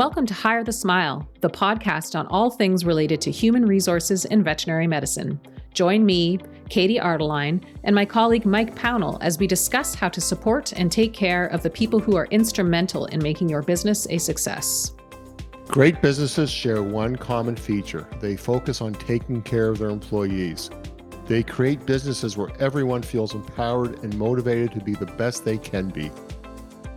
Welcome to Hire the Smile, the podcast on all things related to human resources in veterinary medicine. Join me, Katie Ardeline, and my colleague Mike Pownall as we discuss how to support and take care of the people who are instrumental in making your business a success. Great businesses share one common feature they focus on taking care of their employees. They create businesses where everyone feels empowered and motivated to be the best they can be.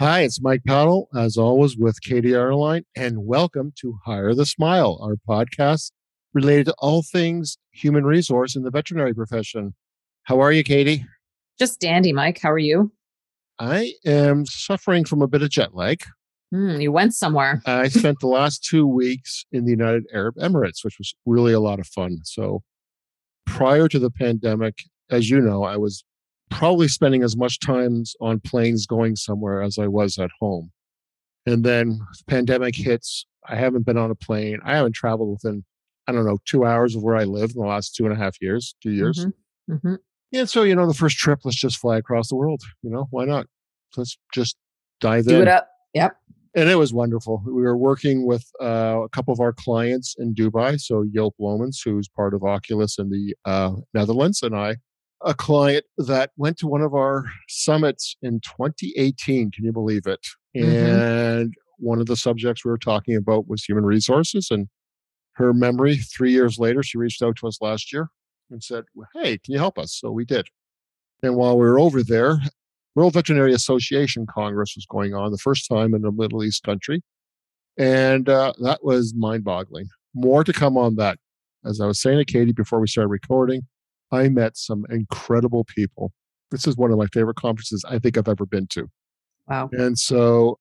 Hi, it's Mike Pownall, as always, with Katie Ardeline, and welcome to Hire the Smile, our podcast related to all things human resource in the veterinary profession. How are you, Katie? Just dandy, Mike. How are you? I am suffering from a bit of jet lag. Mm, you went somewhere. I spent the last two weeks in the United Arab Emirates, which was really a lot of fun. So, prior to the pandemic, as you know, I was probably spending as much time on planes going somewhere as I was at home. And then the pandemic hits. I haven't been on a plane. I haven't traveled within, I don't know, two hours of where I live in the last two and a half years, two years. Mm-hmm. Mm-hmm. And so, you know, the first trip, let's just fly across the world. You know, why not? Let's just dive Do in. Do it up. Yep. And it was wonderful. We were working with uh, a couple of our clients in Dubai. So, Yelp Lomans, who's part of Oculus in the uh, Netherlands, and I a client that went to one of our summits in 2018. Can you believe it? Mm-hmm. And one of the subjects we were talking about was human resources. And her memory, three years later, she reached out to us last year and said, Hey, can you help us? So we did. And while we were over there, World Veterinary Association Congress was going on the first time in a Middle East country. And uh, that was mind boggling. More to come on that. As I was saying to Katie before we started recording, I met some incredible people. This is one of my favorite conferences I think I've ever been to. Wow. And so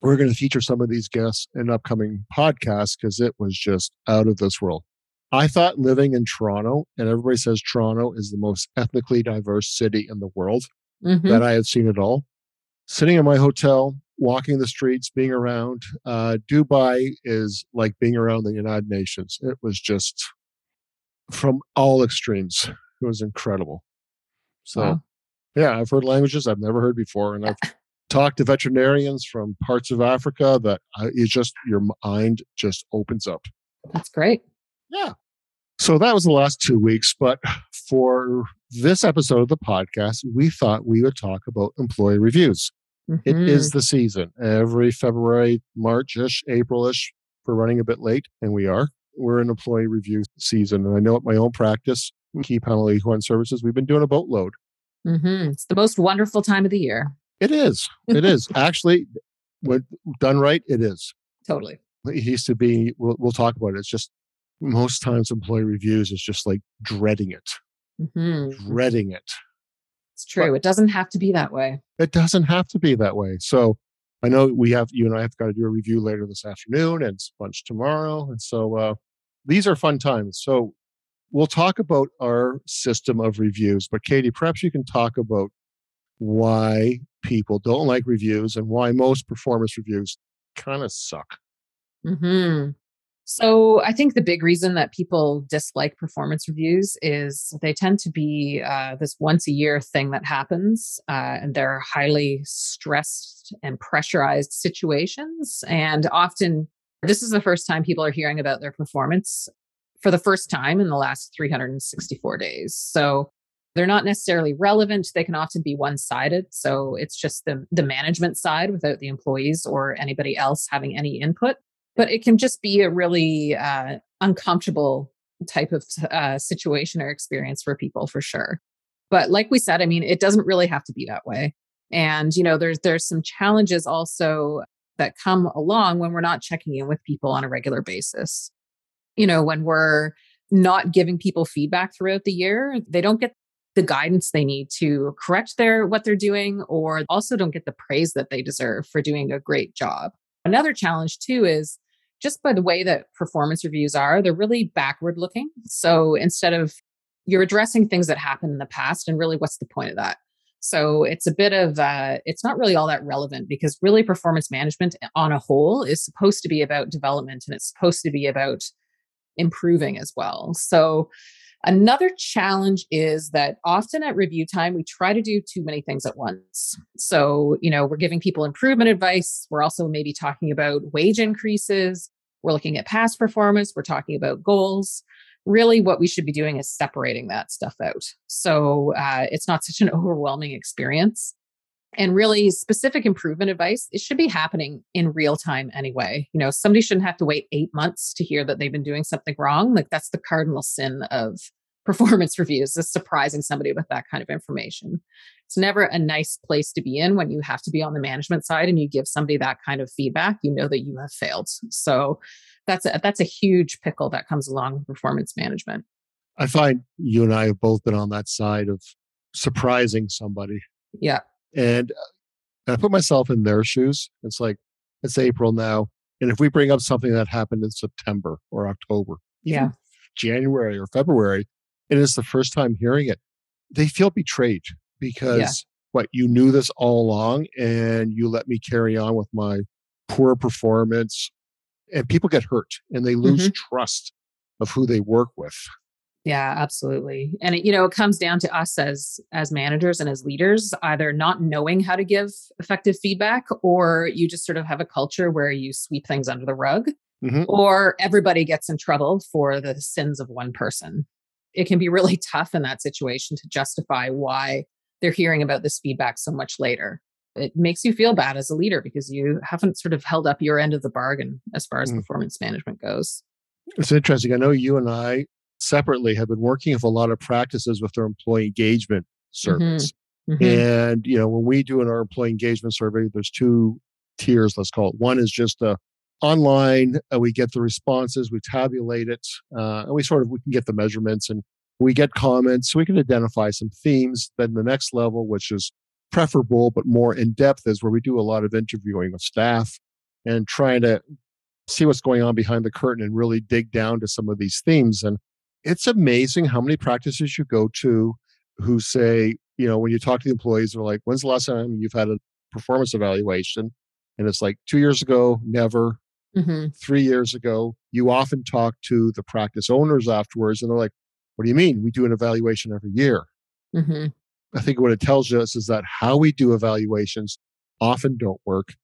we're going to feature some of these guests in upcoming podcasts because it was just out of this world. I thought living in Toronto, and everybody says Toronto is the most ethnically diverse city in the world mm-hmm. that I had seen at all. Sitting in my hotel, walking the streets, being around, uh, Dubai is like being around the United Nations. It was just from all extremes. It was incredible. So, wow. yeah, I've heard languages I've never heard before, and I've talked to veterinarians from parts of Africa that it's just your mind just opens up. That's great. Yeah. So that was the last two weeks, but for this episode of the podcast, we thought we would talk about employee reviews. Mm-hmm. It is the season. Every February, March ish, April ish, we're running a bit late, and we are. We're in employee review season. And I know at my own practice, key penalty one services, we've been doing a boatload. Mm-hmm. It's the most wonderful time of the year. It is. It is. Actually, when done right, it is. Totally. It used to be, we'll, we'll talk about it. It's just most times employee reviews is just like dreading it. Mm-hmm. Dreading it. It's true. But it doesn't have to be that way. It doesn't have to be that way. So I know we have, you and I have got to do a review later this afternoon and lunch tomorrow. And so uh, these are fun times. So we'll talk about our system of reviews, but Katie, perhaps you can talk about why people don't like reviews and why most performance reviews kind of suck. Hmm. So I think the big reason that people dislike performance reviews is they tend to be uh, this once a year thing that happens, uh, and they're highly stressed and pressurized situations, and often. This is the first time people are hearing about their performance for the first time in the last 364 days. So they're not necessarily relevant. They can often be one sided. So it's just the, the management side without the employees or anybody else having any input. But it can just be a really uh, uncomfortable type of uh, situation or experience for people for sure. But like we said, I mean, it doesn't really have to be that way. And, you know, there's, there's some challenges also that come along when we're not checking in with people on a regular basis you know, when we're not giving people feedback throughout the year, they don't get the guidance they need to correct their what they're doing or also don't get the praise that they deserve for doing a great job. Another challenge, too, is just by the way that performance reviews are, they're really backward looking. So instead of you're addressing things that happened in the past, and really, what's the point of that? So it's a bit of, uh, it's not really all that relevant because really performance management on a whole is supposed to be about development and it's supposed to be about improving as well. So Another challenge is that often at review time, we try to do too many things at once. So, you know, we're giving people improvement advice. We're also maybe talking about wage increases. We're looking at past performance. We're talking about goals. Really, what we should be doing is separating that stuff out. So uh, it's not such an overwhelming experience. And really, specific improvement advice, it should be happening in real time anyway. You know, somebody shouldn't have to wait eight months to hear that they've been doing something wrong. Like, that's the cardinal sin of performance reviews is surprising somebody with that kind of information. It's never a nice place to be in when you have to be on the management side and you give somebody that kind of feedback, you know that you have failed. So that's a, that's a huge pickle that comes along with performance management. I find you and I have both been on that side of surprising somebody. Yeah. And uh, I put myself in their shoes. It's like, it's April now. And if we bring up something that happened in September or October, yeah, January or February, and it's the first time hearing it, they feel betrayed because yeah. what you knew this all along and you let me carry on with my poor performance. And people get hurt and they lose mm-hmm. trust of who they work with. Yeah, absolutely. And it, you know, it comes down to us as as managers and as leaders either not knowing how to give effective feedback or you just sort of have a culture where you sweep things under the rug mm-hmm. or everybody gets in trouble for the sins of one person. It can be really tough in that situation to justify why they're hearing about this feedback so much later. It makes you feel bad as a leader because you haven't sort of held up your end of the bargain as far as mm. performance management goes. It's interesting. I know you and I separately have been working with a lot of practices with their employee engagement surveys. Mm-hmm. Mm-hmm. And, you know, when we do in our employee engagement survey, there's two tiers, let's call it. One is just a online, uh, we get the responses, we tabulate it, uh, and we sort of we can get the measurements and we get comments. So we can identify some themes. Then the next level, which is preferable but more in depth, is where we do a lot of interviewing of staff and trying to see what's going on behind the curtain and really dig down to some of these themes. And it's amazing how many practices you go to who say, you know, when you talk to the employees, they're like, when's the last time you've had a performance evaluation? And it's like two years ago, never. Mm-hmm. Three years ago, you often talk to the practice owners afterwards, and they're like, what do you mean? We do an evaluation every year. Mm-hmm. I think what it tells us is that how we do evaluations often don't work.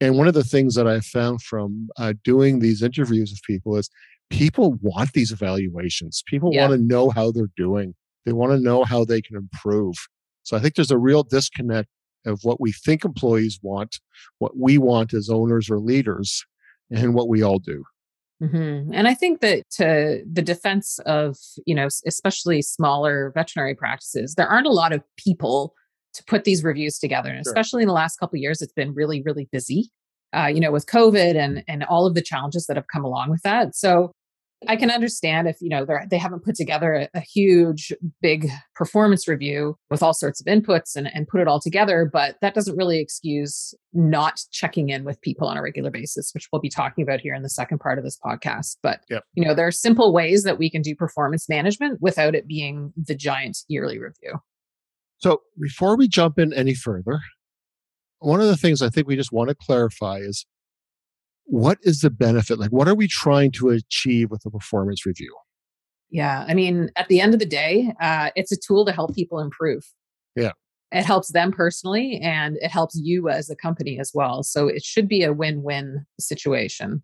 And one of the things that I found from uh, doing these interviews with people is people want these evaluations. People yeah. want to know how they're doing. They want to know how they can improve. So I think there's a real disconnect of what we think employees want, what we want as owners or leaders, and what we all do. Mm-hmm. And I think that to the defense of, you know, especially smaller veterinary practices, there aren't a lot of people to put these reviews together. And sure. especially in the last couple years, it's been really, really busy. Uh, you know, with COVID and and all of the challenges that have come along with that. So I can understand if, you know, they're, they haven't put together a, a, huge, big performance review with all sorts of inputs and, and put it all together, but that doesn't really excuse not checking in with people on a regular basis, which we'll be talking about here in the second part of this podcast. But, yep. you know, there are simple ways that we can do performance management without it being the giant yearly review. So before we jump in any further, one of the things I think we just want to clarify is what is the benefit? Like, what are we trying to achieve with a performance review? Yeah. I mean, at the end of the day, uh, it's a tool to help people improve. Yeah. It helps them personally and it helps you as a company as well. So it should be a win win situation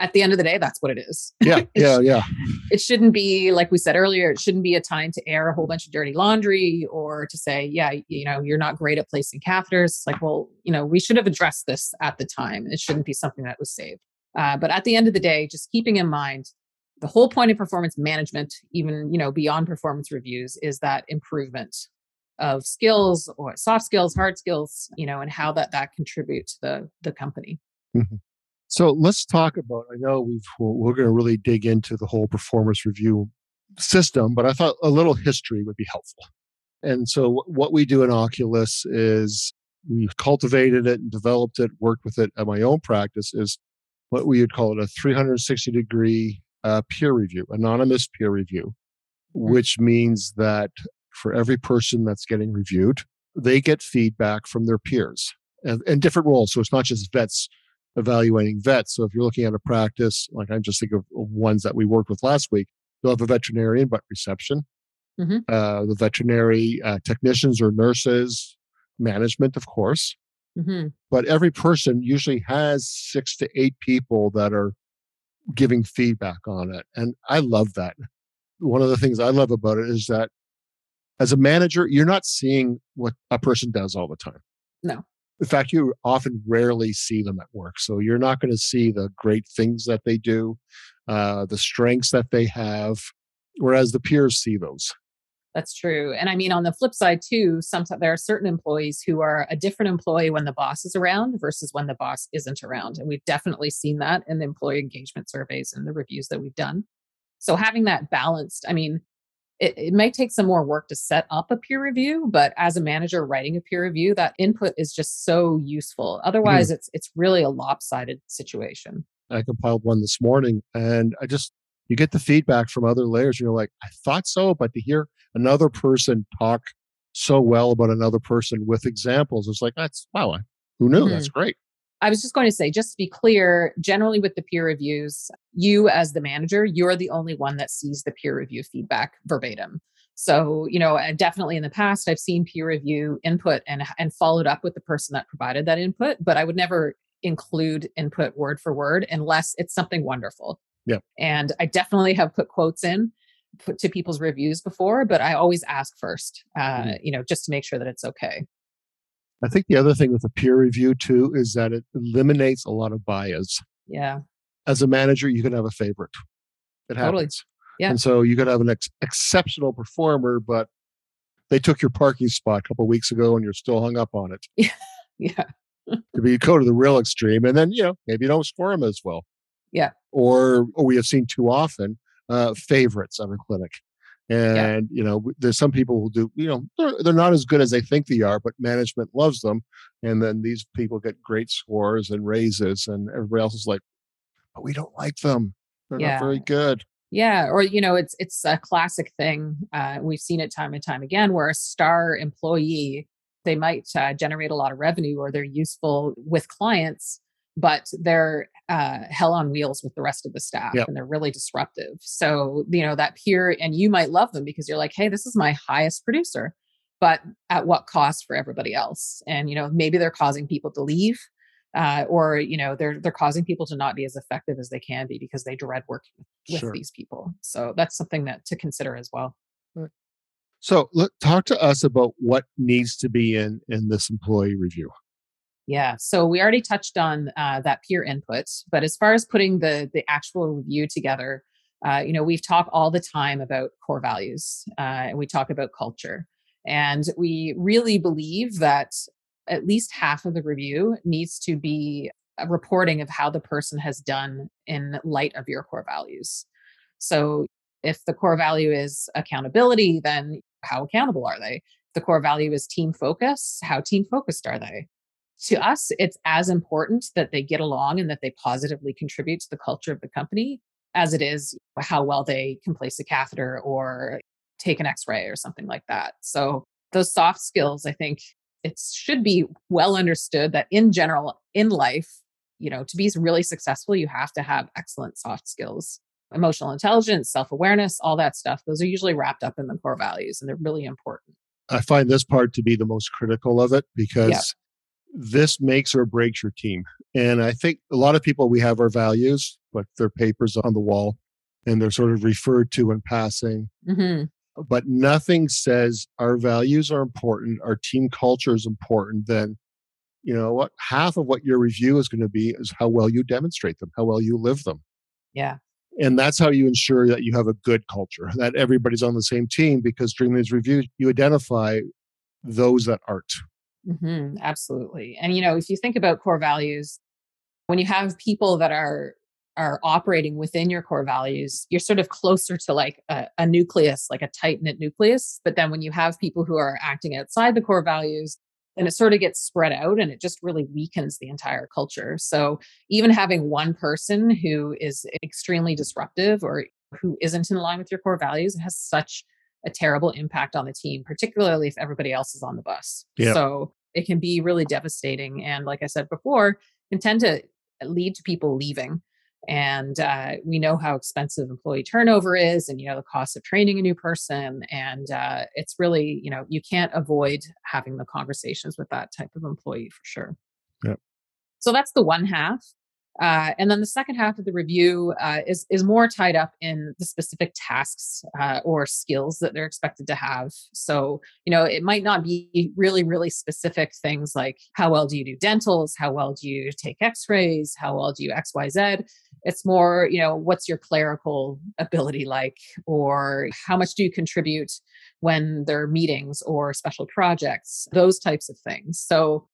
at the end of the day, that's what it is. Yeah, yeah, yeah. It shouldn't be like we said earlier. It shouldn't be a time to air a whole bunch of dirty laundry or to say, yeah, you know, you're not great at placing catheters. It's like, well, you know, we should have addressed this at the time. It shouldn't be something that was saved. Uh, but at the end of the day, just keeping in mind the whole point of performance management, even you know beyond performance reviews, is that improvement of skills or soft skills, hard skills, you know, and how that that contribute to the the company. Mm-hmm. So let's talk about. I know we've we're going to really dig into the whole performance review system, but I thought a little history would be helpful. And so what we do in Oculus is we've cultivated it and developed it, worked with it at my own practice, is what we would call it a 360 degree uh, peer review, anonymous peer review, hmm. which means that for every person that's getting reviewed, they get feedback from their peers and, and different roles. So it's not just vets evaluating vets. So if you're looking at a practice, like I just think of ones that we worked with last week, you'll have a veterinarian, but reception, mm-hmm. uh, the veterinary uh, technicians or nurses, management, of course. Mm-hmm. But every person usually has six to eight people that are giving feedback on it. And I love that. One of the things I love about it is that as a manager, you're not seeing what a person does all the time. No. In fact, you often rarely see them at work. So you're not going to see the great things that they do, uh, the strengths that they have, whereas the peers see those. That's true. And I mean, on the flip side, too, sometimes there are certain employees who are a different employee when the boss is around versus when the boss isn't around. And we've definitely seen that in the employee engagement surveys and the reviews that we've done. So having that balanced, I mean, it, it may take some more work to set up a peer review, but as a manager writing a peer review, that input is just so useful. Mm-hmm. Otherwise, mm. it's it's really a lopsided situation. I compiled one this morning and I just you get the feedback from other layers. You're like, I thought so, but to hear another person talk so well about another person with examples, it's like, that's wow, who knew? Mm-hmm. That's great. I was just going to say, just to be clear, generally with the peer reviews, you as the manager, you're the only one that sees the peer review feedback verbatim. So, you know, definitely in the past, I've seen peer review input and and followed up with the person that provided that input, but I would never include input word for word unless it's something wonderful. Yeah. And I definitely have put quotes in put to people's reviews before, but I always ask first, uh, mm-hmm. you know, just to make sure that it's okay. I think the other thing with a peer review too is that it eliminates a lot of bias. Yeah. As a manager, you can have a favorite. It totally. Yeah. And so you could have an ex- exceptional performer, but they took your parking spot a couple weeks ago and you're still hung up on it. Yeah. yeah. to be go to the real extreme, and then you know maybe you don't score them as well. Yeah. Or, or we have seen too often uh, favorites of a clinic. And, yeah. you know, there's some people who do, you know, they're, they're not as good as they think they are, but management loves them. And then these people get great scores and raises, and everybody else is like, but we don't like them. They're yeah. not very good. Yeah, or you know, it's it's a classic thing. Uh, we've seen it time and time again, where a star employee they might uh, generate a lot of revenue or they're useful with clients, but they're uh, hell on wheels with the rest of the staff yep. and they're really disruptive. So, you know, that peer, and you might love them because you're like, hey, this is my highest producer, but at what cost for everybody else? And, you know, maybe they're causing people to leave. Uh, or you know they're they're causing people to not be as effective as they can be because they dread working with sure. these people so that's something that to consider as well so let, talk to us about what needs to be in in this employee review yeah. So we already touched on uh, that peer input, but as far as putting the the actual review together, uh, you know, we've talked all the time about core values, uh, and we talk about culture, and we really believe that at least half of the review needs to be a reporting of how the person has done in light of your core values. So if the core value is accountability, then how accountable are they? If the core value is team focus, how team focused are they? To us, it's as important that they get along and that they positively contribute to the culture of the company as it is how well they can place a catheter or take an x-ray or something like that. So those soft skills, I think it should be well understood that in general in life, you know, to be really successful, you have to have excellent soft skills. Emotional intelligence, self-awareness, all that stuff. Those are usually wrapped up in the core values and they're really important. I find this part to be the most critical of it because this makes or breaks your team. And I think a lot of people, we have our values, but they're papers on the wall and they're sort of referred to in passing. Mm-hmm. But nothing says our values are important, our team culture is important, then you know what half of what your review is going to be is how well you demonstrate them, how well you live them. Yeah. And that's how you ensure that you have a good culture, that everybody's on the same team because during these reviews, you identify those that aren't. Mm-hmm, absolutely. And you know, if you think about core values, when you have people that are are operating within your core values, you're sort of closer to like a, a nucleus, like a tight knit nucleus. But then when you have people who are acting outside the core values, then it sort of gets spread out and it just really weakens the entire culture. So even having one person who is extremely disruptive or who isn't in line with your core values has such a terrible impact on the team, particularly if everybody else is on the bus. Yep. So it can be really devastating. And like I said before, can tend to lead to people leaving. And uh, we know how expensive employee turnover is, and you know the cost of training a new person. And uh, it's really, you know, you can't avoid having the conversations with that type of employee for sure. Yep. So that's the one half. Uh, and then the second half of the review uh, is is more tied up in the specific tasks uh, or skills that they're expected to have. So you know, it might not be really really specific things like how well do you do dentals, how well do you take X-rays, how well do you X Y Z. It's more you know what's your clerical ability like, or how much do you contribute when there are meetings or special projects, those types of things. So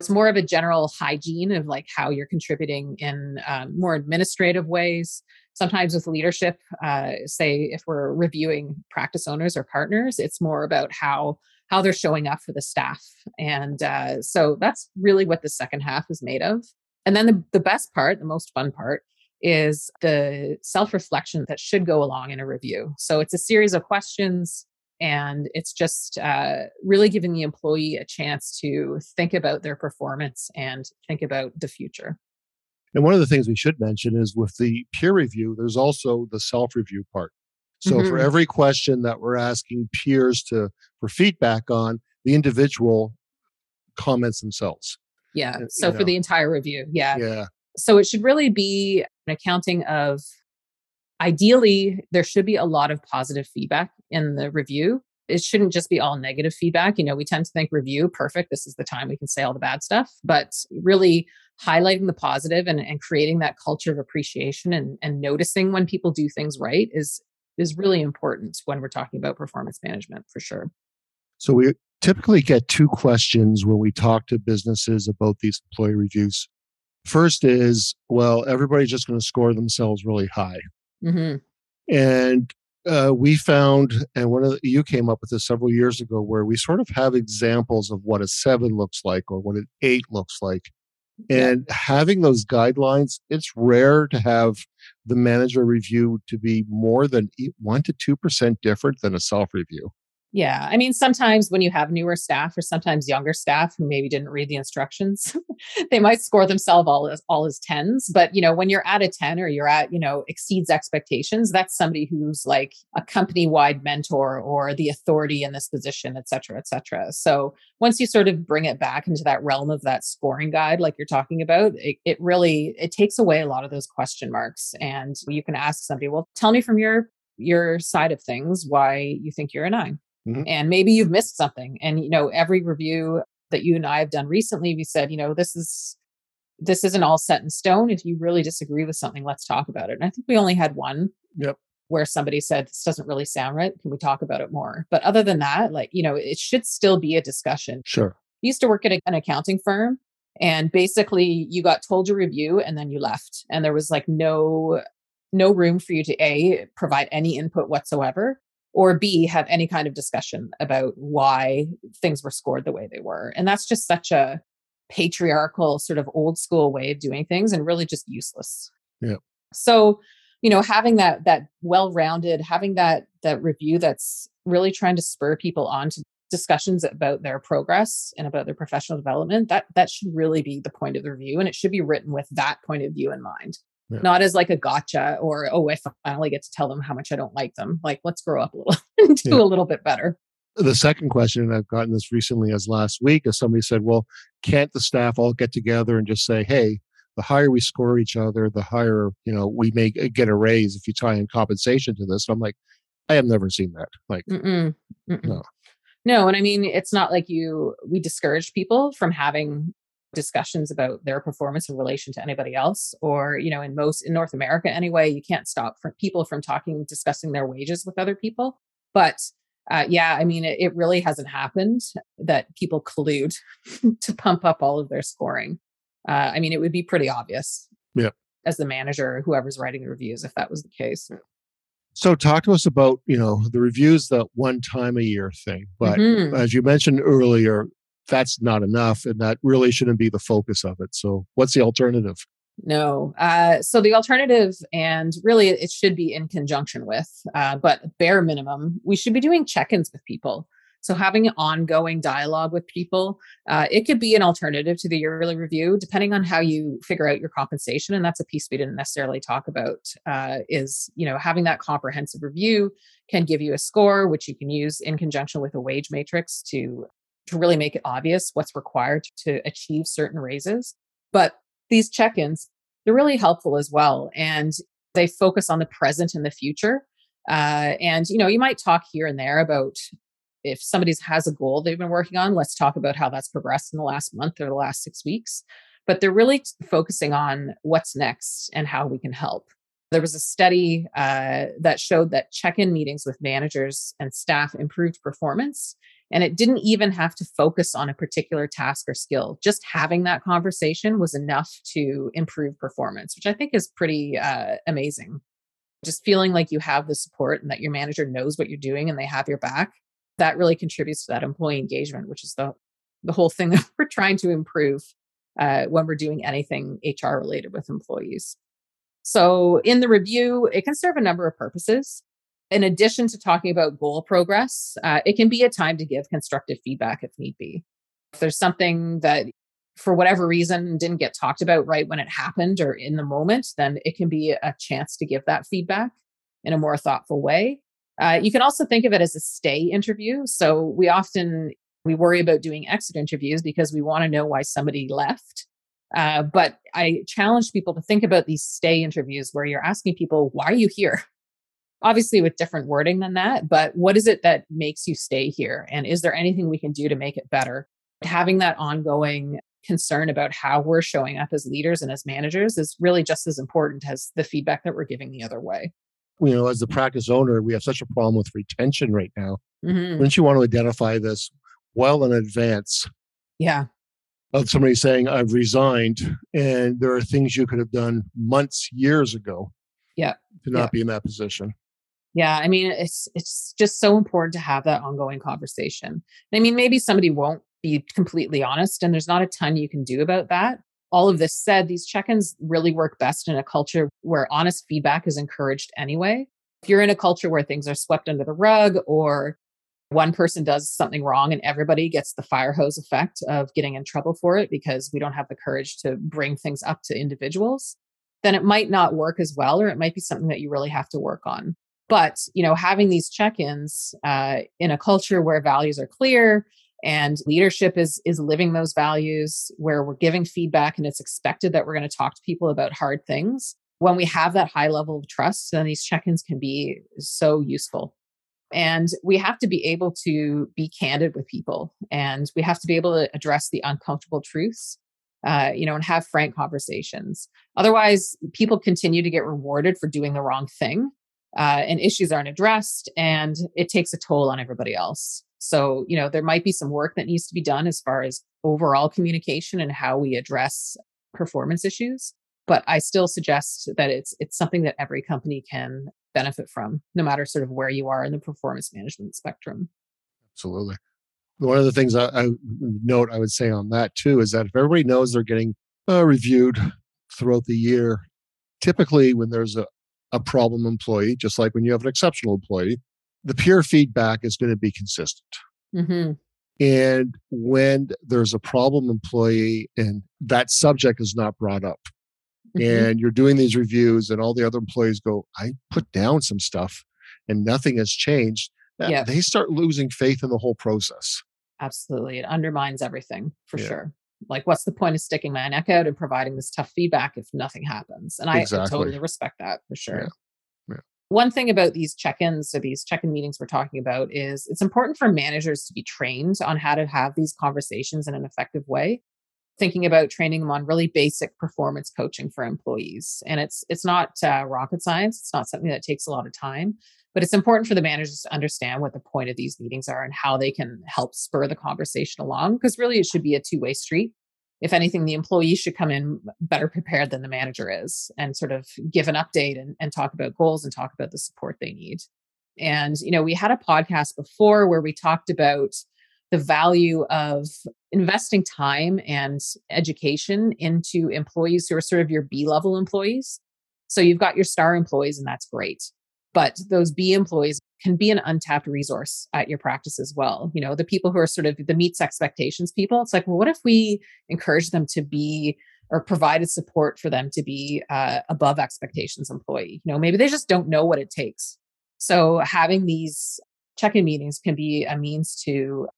it's more of a general hygiene of like how you're contributing in um, more administrative ways. Sometimes with leadership uh, say if we're reviewing practice owners or partners it's more about how how they're showing up for the staff. And uh, so that's really what the second half is made of. And then the, the best part the most fun part is the self-reflection that should go along in a review. So it's a series of questions and it's just uh, really giving the employee a chance to think about their performance and think about the future and one of the things we should mention is with the peer review there's also the self review part so mm-hmm. for every question that we're asking peers to for feedback on the individual comments themselves yeah uh, so for know. the entire review yeah yeah so it should really be an accounting of ideally there should be a lot of positive feedback in the review. It shouldn't just be all negative feedback you know we tend to think review perfect this is the time we can say all the bad stuff but really highlighting the positive and, and creating that culture of appreciation and, and noticing when people do things right is is really important when we're talking about performance management for sure. So we typically get two questions when we talk to businesses about these employee reviews. First is well everybody's just going to score themselves really high Mm-hmm. And uh, we found, and one of the, you came up with this several years ago, where we sort of have examples of what a seven looks like or what an eight looks like. And yeah. having those guidelines, it's rare to have the manager review to be more than one to two percent different than a self review. Yeah. I mean, sometimes when you have newer staff or sometimes younger staff who maybe didn't read the instructions, they might score themselves all as all as tens. But you know, when you're at a 10 or you're at, you know, exceeds expectations, that's somebody who's like a company-wide mentor or the authority in this position, et cetera, et cetera. So once you sort of bring it back into that realm of that scoring guide, like you're talking about, it, it really it takes away a lot of those question marks. And you can ask somebody, well, tell me from your your side of things why you think you're a nine Mm-hmm. And maybe you've missed something. And, you know, every review that you and I have done recently, we said, you know, this is, this isn't all set in stone. If you really disagree with something, let's talk about it. And I think we only had one. Yep. Where somebody said, this doesn't really sound right. Can we talk about it more? But other than that, like, you know, it should still be a discussion. Sure. I used to work at a, an accounting firm and basically you got told your review and then you left and there was like no no room for you to a provide any input whatsoever or B, have any kind of discussion about why things were scored the way they were. And that's just such a patriarchal, sort of old school way of doing things and really just useless. Yeah. So, you know, having that that well-rounded, having that that review that's really trying to spur people on to discussions about their progress and about their professional development, that that should really be the point of the review. And it should be written with that point of view in mind yeah. not as like a gotcha or oh i finally get to tell them how much i don't like them like let's grow up a little and do yeah. a little bit better the second question i've gotten this recently as last week is somebody said well can't the staff all get together and just say hey the higher we score each other the higher you know we may get a raise if you tie in compensation to this and i'm like i have never seen that like Mm-mm. Mm-mm. no no and i mean it's not like you we discourage people from having discussions about their performance in relation to anybody else or you know in most in north america anyway you can't stop for people from talking discussing their wages with other people. But uh, yeah i mean it, it, really hasn't happened that people collude to pump up all of their scoring. Uh, i mean it would be pretty obvious yeah. as the manager or whoever's writing the reviews if that was the case. So talk to us about you know the reviews that one time a year thing but mm-hmm. as you mentioned earlier that's not enough and that really shouldn't be the focus of it. So, what's the alternative? No. Uh, so the alternative, and really it should be in conjunction with, uh, but bare minimum, we should be doing check ins with people. So having an ongoing dialogue with people, uh, it could be an alternative to the yearly review, depending on how you figure out your compensation. And that's a piece we didn't necessarily talk about. Uh, is you know having that comprehensive review can give you a score, which you can use in conjunction with a wage matrix to to really make it obvious what's required to achieve certain raises. But these check-ins they're really helpful as well, and they focus on the present and the future. Uh, and you know you might talk here and there about if somebody has a goal they've been working on, let's talk about how that's progressed in the last month or the last six weeks. But they're really focusing on what's next and how we can help. There was a study uh, that showed that check in meetings with managers and staff improved performance. And it didn't even have to focus on a particular task or skill. Just having that conversation was enough to improve performance, which I think is pretty uh, amazing. Just feeling like you have the support and that your manager knows what you're doing and they have your back that really contributes to that employee engagement, which is the the whole thing that we're trying to improve uh, when we're doing anything HR related with employees. So, in the review, it can serve a number of purposes. In addition to talking about goal progress, uh, it can be a time to give constructive feedback if need be. If there's something that, for whatever reason, didn't get talked about right when it happened or in the moment, then it can be a chance to give that feedback in a more thoughtful way. Uh, you can also think of it as a stay interview. So we often we worry about doing exit interviews because we want to know why somebody left. Uh, but I challenge people to think about these stay interviews where you're asking people, why are you here? Obviously, with different wording than that, but what is it that makes you stay here? And is there anything we can do to make it better? Having that ongoing concern about how we're showing up as leaders and as managers is really just as important as the feedback that we're giving the other way you know, as the practice owner, we have such a problem with retention right now. Mm-hmm. Wouldn't you want to identify this well in advance? Yeah. Of somebody saying, I've resigned, and there are things you could have done months, years ago. Yeah. To not yeah. be in that position. Yeah, I mean, it's it's just so important to have that ongoing conversation. I mean, maybe somebody won't be completely honest, and there's not a ton you can do about that all of this said, these check ins really work best in a culture where honest feedback is encouraged anyway. If you're in a culture where things are swept under the rug or one person does something wrong and everybody gets the fire hose effect of getting in trouble for it because we don't have the courage to bring things up to individuals, then it might not work as well, or it might be something that you really have to work on. But you know, having these check-ins uh, in a culture where values are clear and leadership is is living those values where we're giving feedback and it's expected that we're going to talk to people about hard things when we have that high level of trust then these check-ins can be so useful. And we have to be able to be candid with people and we have to be able to address the uncomfortable truths uh, you know and have frank conversations. Otherwise people continue to get rewarded for doing the wrong thing uh, and issues aren't addressed and it takes a toll on everybody else so, you know, there might be some work that needs to be done as far as overall communication and how we address performance issues. But I still suggest that it's it's something that every company can benefit from, no matter sort of where you are in the performance management spectrum. Absolutely. One of the things I, I note I would say on that too is that if everybody knows they're getting uh, reviewed throughout the year, typically when there's a, a problem employee, just like when you have an exceptional employee, the peer feedback is going to be consistent. Mm-hmm. And when there's a problem employee and that subject is not brought up, mm-hmm. and you're doing these reviews, and all the other employees go, I put down some stuff and nothing has changed, yeah. they start losing faith in the whole process. Absolutely. It undermines everything for yeah. sure. Like, what's the point of sticking my neck out and providing this tough feedback if nothing happens? And I, exactly. I totally respect that for sure. Yeah one thing about these check-ins or these check-in meetings we're talking about is it's important for managers to be trained on how to have these conversations in an effective way thinking about training them on really basic performance coaching for employees and it's it's not uh, rocket science it's not something that takes a lot of time but it's important for the managers to understand what the point of these meetings are and how they can help spur the conversation along because really it should be a two-way street if anything, the employee should come in better prepared than the manager is and sort of give an update and, and talk about goals and talk about the support they need. And, you know, we had a podcast before where we talked about the value of investing time and education into employees who are sort of your B level employees. So you've got your star employees, and that's great. But those B employees can be an untapped resource at your practice as well. You know, the people who are sort of the meets expectations people, it's like, well, what if we encourage them to be or provided support for them to be uh, above expectations employee? You know, maybe they just don't know what it takes. So having these check-in meetings can be a means to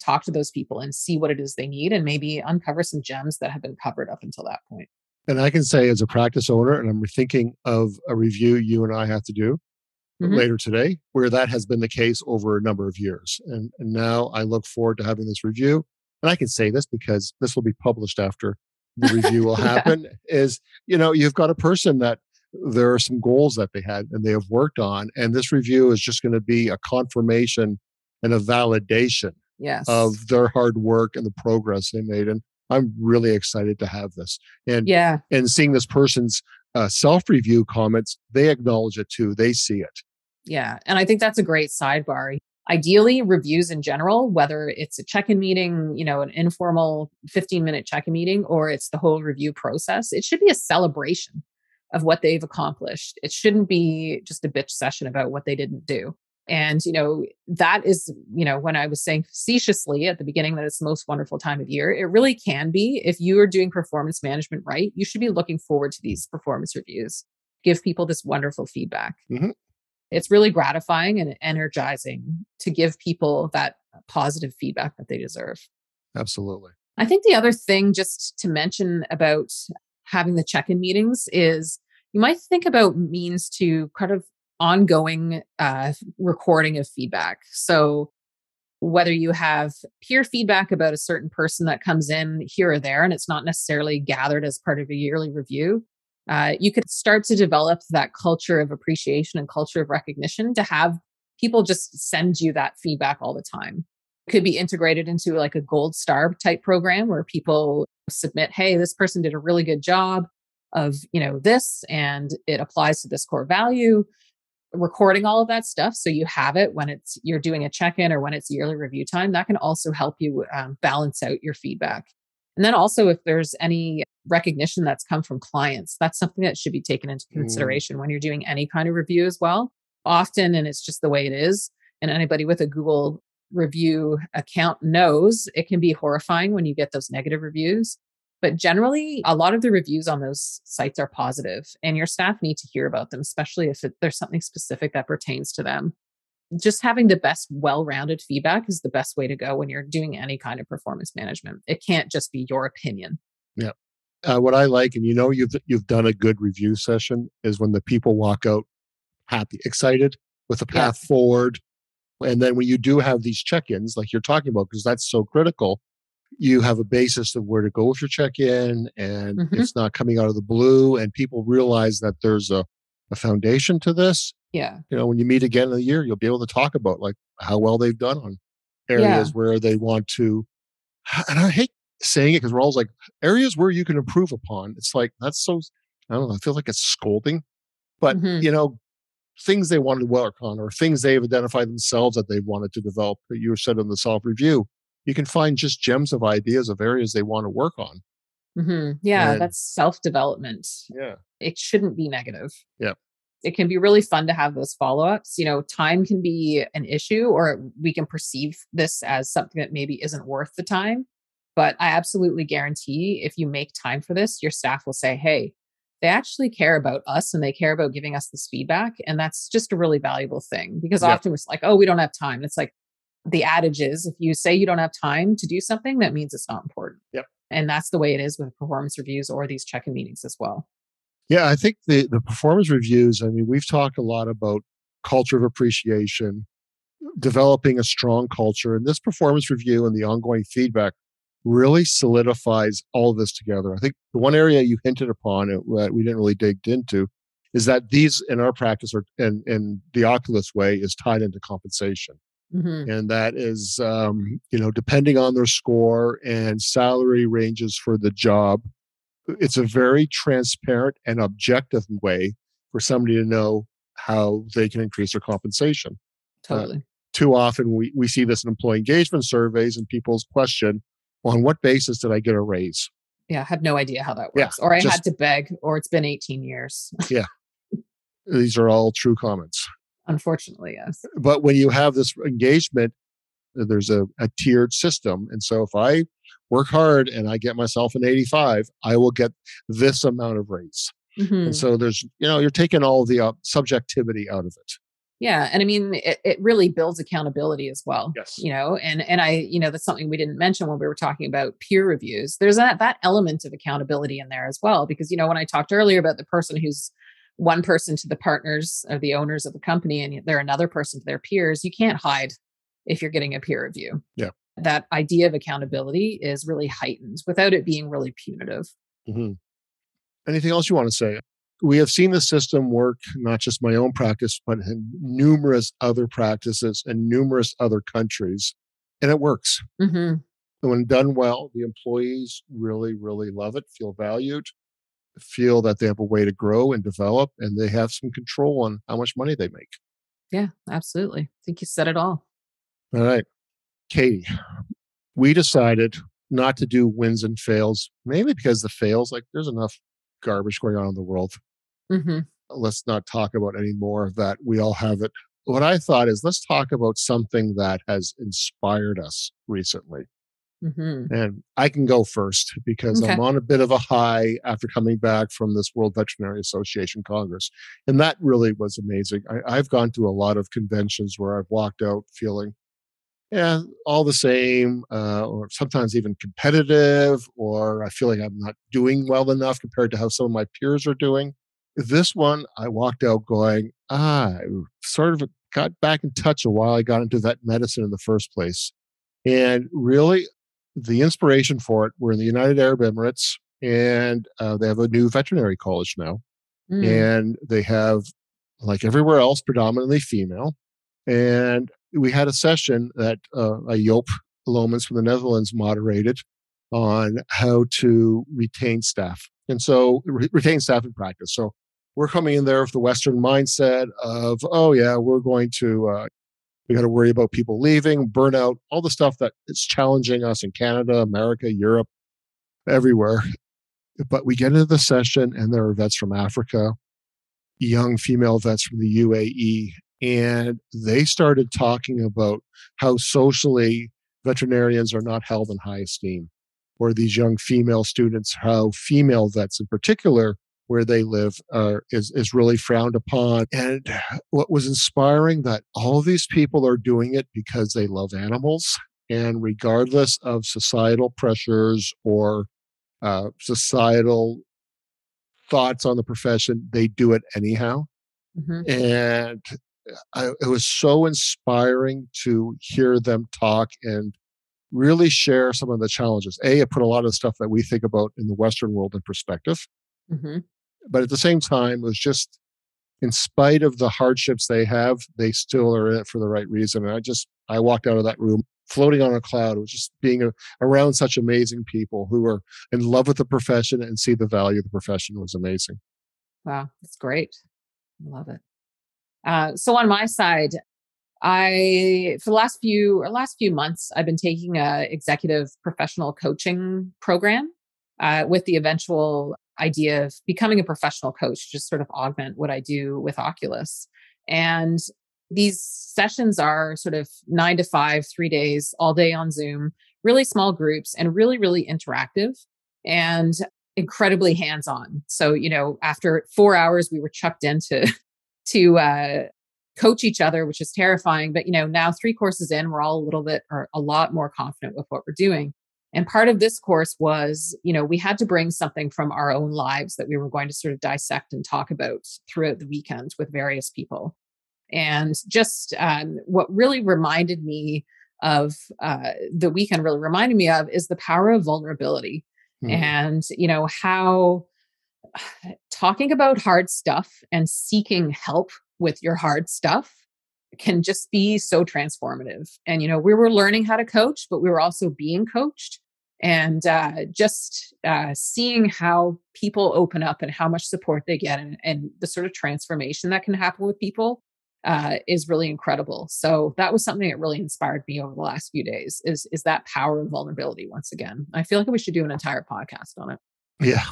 talk to those people and see what it is they need and maybe uncover some gems that have been covered up until that point. And I can say, as a practice owner, and I'm thinking of a review you and I have to do mm-hmm. later today, where that has been the case over a number of years. And, and now I look forward to having this review. And I can say this because this will be published after the review will happen. yeah. Is, you know, you've got a person that there are some goals that they had and they have worked on. And this review is just going to be a confirmation and a validation yes. of their hard work and the progress they made. And I'm really excited to have this. And yeah, and seeing this person's uh, self-review comments, they acknowledge it too. They see it. Yeah, and I think that's a great sidebar. Ideally, reviews in general, whether it's a check-in meeting, you know, an informal 15-minute check-in meeting, or it's the whole review process, it should be a celebration of what they've accomplished. It shouldn't be just a bitch session about what they didn't do. And, you know, that is, you know, when I was saying facetiously at the beginning that it's the most wonderful time of year, it really can be. If you are doing performance management right, you should be looking forward to these performance reviews. Give people this wonderful feedback. Mm-hmm. It's really gratifying and energizing to give people that positive feedback that they deserve. Absolutely. I think the other thing just to mention about having the check in meetings is you might think about means to kind of ongoing uh, recording of feedback. So, whether you have peer feedback about a certain person that comes in here or there, and it's not necessarily gathered as part of a yearly review, uh, you could start to develop that culture of appreciation and culture of recognition to have people just send you that feedback all the time. It could be integrated into like a gold star type program where people submit, hey, this person did a really good job of, you know, this and it applies to this core value recording all of that stuff so you have it when it's you're doing a check-in or when it's yearly review time that can also help you um, balance out your feedback and then also if there's any recognition that's come from clients that's something that should be taken into mm. consideration mm. when you're doing any kind of review as well often and it's just the way it is and anybody with a google review account knows it can be horrifying when you get those negative reviews but generally, a lot of the reviews on those sites are positive, and your staff need to hear about them, especially if it, there's something specific that pertains to them. Just having the best, well rounded feedback is the best way to go when you're doing any kind of performance management. It can't just be your opinion. Yeah. Uh, what I like, and you know, you've you've done a good review session, is when the people walk out happy, excited with a path yeah. forward, and then when you do have these check-ins, like you're talking about, because that's so critical, you have a basis of where to go with your check-in and mm-hmm. it's not coming out of the blue and people realize that there's a, a foundation to this yeah you know when you meet again in a year you'll be able to talk about like how well they've done on areas yeah. where they want to and i hate saying it because we're always like areas where you can improve upon it's like that's so i don't know i feel like it's scolding but mm-hmm. you know things they wanted to work on or things they've identified themselves that they've wanted to develop that you said in the self review you can find just gems of ideas of areas they want to work on. Mm-hmm. Yeah, and, that's self development. Yeah. It shouldn't be negative. Yeah. It can be really fun to have those follow ups. You know, time can be an issue, or we can perceive this as something that maybe isn't worth the time. But I absolutely guarantee if you make time for this, your staff will say, hey, they actually care about us and they care about giving us this feedback. And that's just a really valuable thing because yeah. often it's like, oh, we don't have time. It's like, the adage is if you say you don't have time to do something, that means it's not important. Yep. And that's the way it is with performance reviews or these check-in meetings as well. Yeah, I think the the performance reviews, I mean, we've talked a lot about culture of appreciation, developing a strong culture, and this performance review and the ongoing feedback really solidifies all of this together. I think the one area you hinted upon that we didn't really dig into is that these in our practice or in, in the Oculus way is tied into compensation. Mm-hmm. And that is, um, you know, depending on their score and salary ranges for the job, it's a very transparent and objective way for somebody to know how they can increase their compensation. Uh, totally. Uh, too often we, we see this in employee engagement surveys and people's question, on what basis did I get a raise? Yeah, I have no idea how that works. Yeah, or I just, had to beg, or it's been 18 years. yeah. These are all true comments. Unfortunately, yes. But when you have this engagement, there's a, a tiered system. And so if I work hard and I get myself an 85, I will get this amount of raise. Mm-hmm. And so there's, you know, you're taking all the uh, subjectivity out of it. Yeah. And I mean, it, it really builds accountability as well. Yes. You know, and, and I, you know, that's something we didn't mention when we were talking about peer reviews. There's that, that element of accountability in there as well. Because, you know, when I talked earlier about the person who's one person to the partners or the owners of the company and they're another person to their peers, you can't hide if you're getting a peer review. Yeah. That idea of accountability is really heightened without it being really punitive. Mm-hmm. Anything else you want to say? We have seen the system work, not just my own practice, but in numerous other practices and numerous other countries, and it works. Mm-hmm. And when done well, the employees really, really love it, feel valued, feel that they have a way to grow and develop, and they have some control on how much money they make. Yeah, absolutely. I think you said it all. All right. Katie, we decided not to do wins and fails, mainly because the fails, like there's enough garbage going on in the world. Mm-hmm. Let's not talk about any more of that. We all have it. What I thought is let's talk about something that has inspired us recently. Mm-hmm. And I can go first because okay. I'm on a bit of a high after coming back from this World Veterinary Association Congress. And that really was amazing. I, I've gone to a lot of conventions where I've walked out feeling yeah, all the same, uh, or sometimes even competitive, or I feel like I'm not doing well enough compared to how some of my peers are doing. This one, I walked out going, ah, I sort of got back in touch a while I got into vet medicine in the first place. And really, the inspiration for it, we're in the United Arab Emirates, and uh, they have a new veterinary college now. Mm. And they have, like everywhere else, predominantly female. And we had a session that uh, a Joop Lomans from the Netherlands moderated on how to retain staff. And so re- retain staff in practice. So we're coming in there with the Western mindset of, oh yeah, we're going to, uh, we got to worry about people leaving, burnout, all the stuff that is challenging us in Canada, America, Europe, everywhere. But we get into the session and there are vets from Africa, young female vets from the UAE, and they started talking about how socially veterinarians are not held in high esteem or these young female students how female vets in particular where they live uh, is, is really frowned upon and what was inspiring that all these people are doing it because they love animals and regardless of societal pressures or uh, societal thoughts on the profession they do it anyhow mm-hmm. and I, it was so inspiring to hear them talk and really share some of the challenges. A, it put a lot of stuff that we think about in the Western world in perspective. Mm-hmm. But at the same time, it was just, in spite of the hardships they have, they still are in it for the right reason. And I just, I walked out of that room floating on a cloud. It was just being a, around such amazing people who are in love with the profession and see the value of the profession was amazing. Wow, that's great. I love it. Uh, so on my side, I for the last few or last few months, I've been taking a executive professional coaching program uh, with the eventual idea of becoming a professional coach, just sort of augment what I do with Oculus. And these sessions are sort of nine to five, three days, all day on Zoom, really small groups and really, really interactive and incredibly hands on. So, you know, after four hours, we were chucked into to uh, coach each other, which is terrifying. But you know, now three courses in, we're all a little bit or a lot more confident with what we're doing. And part of this course was, you know, we had to bring something from our own lives that we were going to sort of dissect and talk about throughout the weekend with various people. And just um, what really reminded me of uh, the weekend, really reminded me of is the power of vulnerability mm. and, you know, how talking about hard stuff and seeking help with your hard stuff can just be so transformative. And, you know, we were learning how to coach, but we were also being coached. And uh, just uh, seeing how people open up and how much support they get and, and the sort of transformation that can happen with people uh, is really incredible. So that was something that really inspired me over the last few days. Is is that power of vulnerability once again? I feel like we should do an entire podcast on it. Yeah,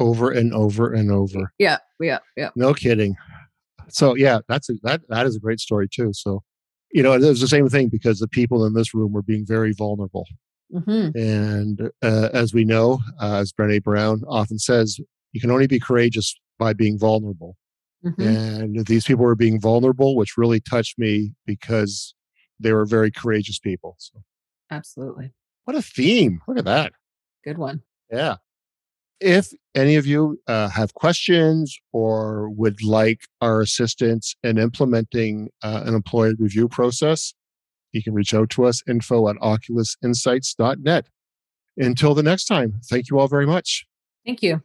over and over and over. Yeah, yeah, yeah. No kidding. So yeah, that's a, that that is a great story too. So you know, it was the same thing because the people in this room were being very vulnerable. Mm-hmm. And uh, as we know, uh, as Brene Brown often says, you can only be courageous by being vulnerable. Mm-hmm. And these people were being vulnerable, which really touched me because they were very courageous people. So, absolutely. What a theme! Look at that. Good one. Yeah. If any of you uh, have questions or would like our assistance in implementing uh, an employee review process, you can reach out to us info at oculusinsights.net. Until the next time, thank you all very much. Thank you.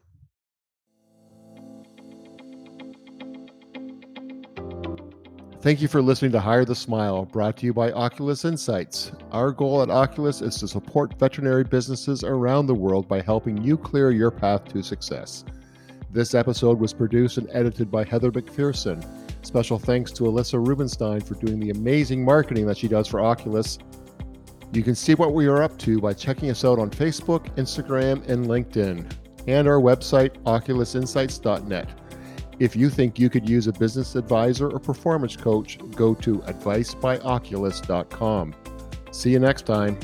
Thank you for listening to Hire the Smile, brought to you by Oculus Insights. Our goal at Oculus is to support veterinary businesses around the world by helping you clear your path to success. This episode was produced and edited by Heather McPherson. Special thanks to Alyssa Rubenstein for doing the amazing marketing that she does for Oculus. You can see what we are up to by checking us out on Facebook, Instagram, and LinkedIn, and our website, oculusinsights.net. If you think you could use a business advisor or performance coach, go to advicebyoculus.com. See you next time.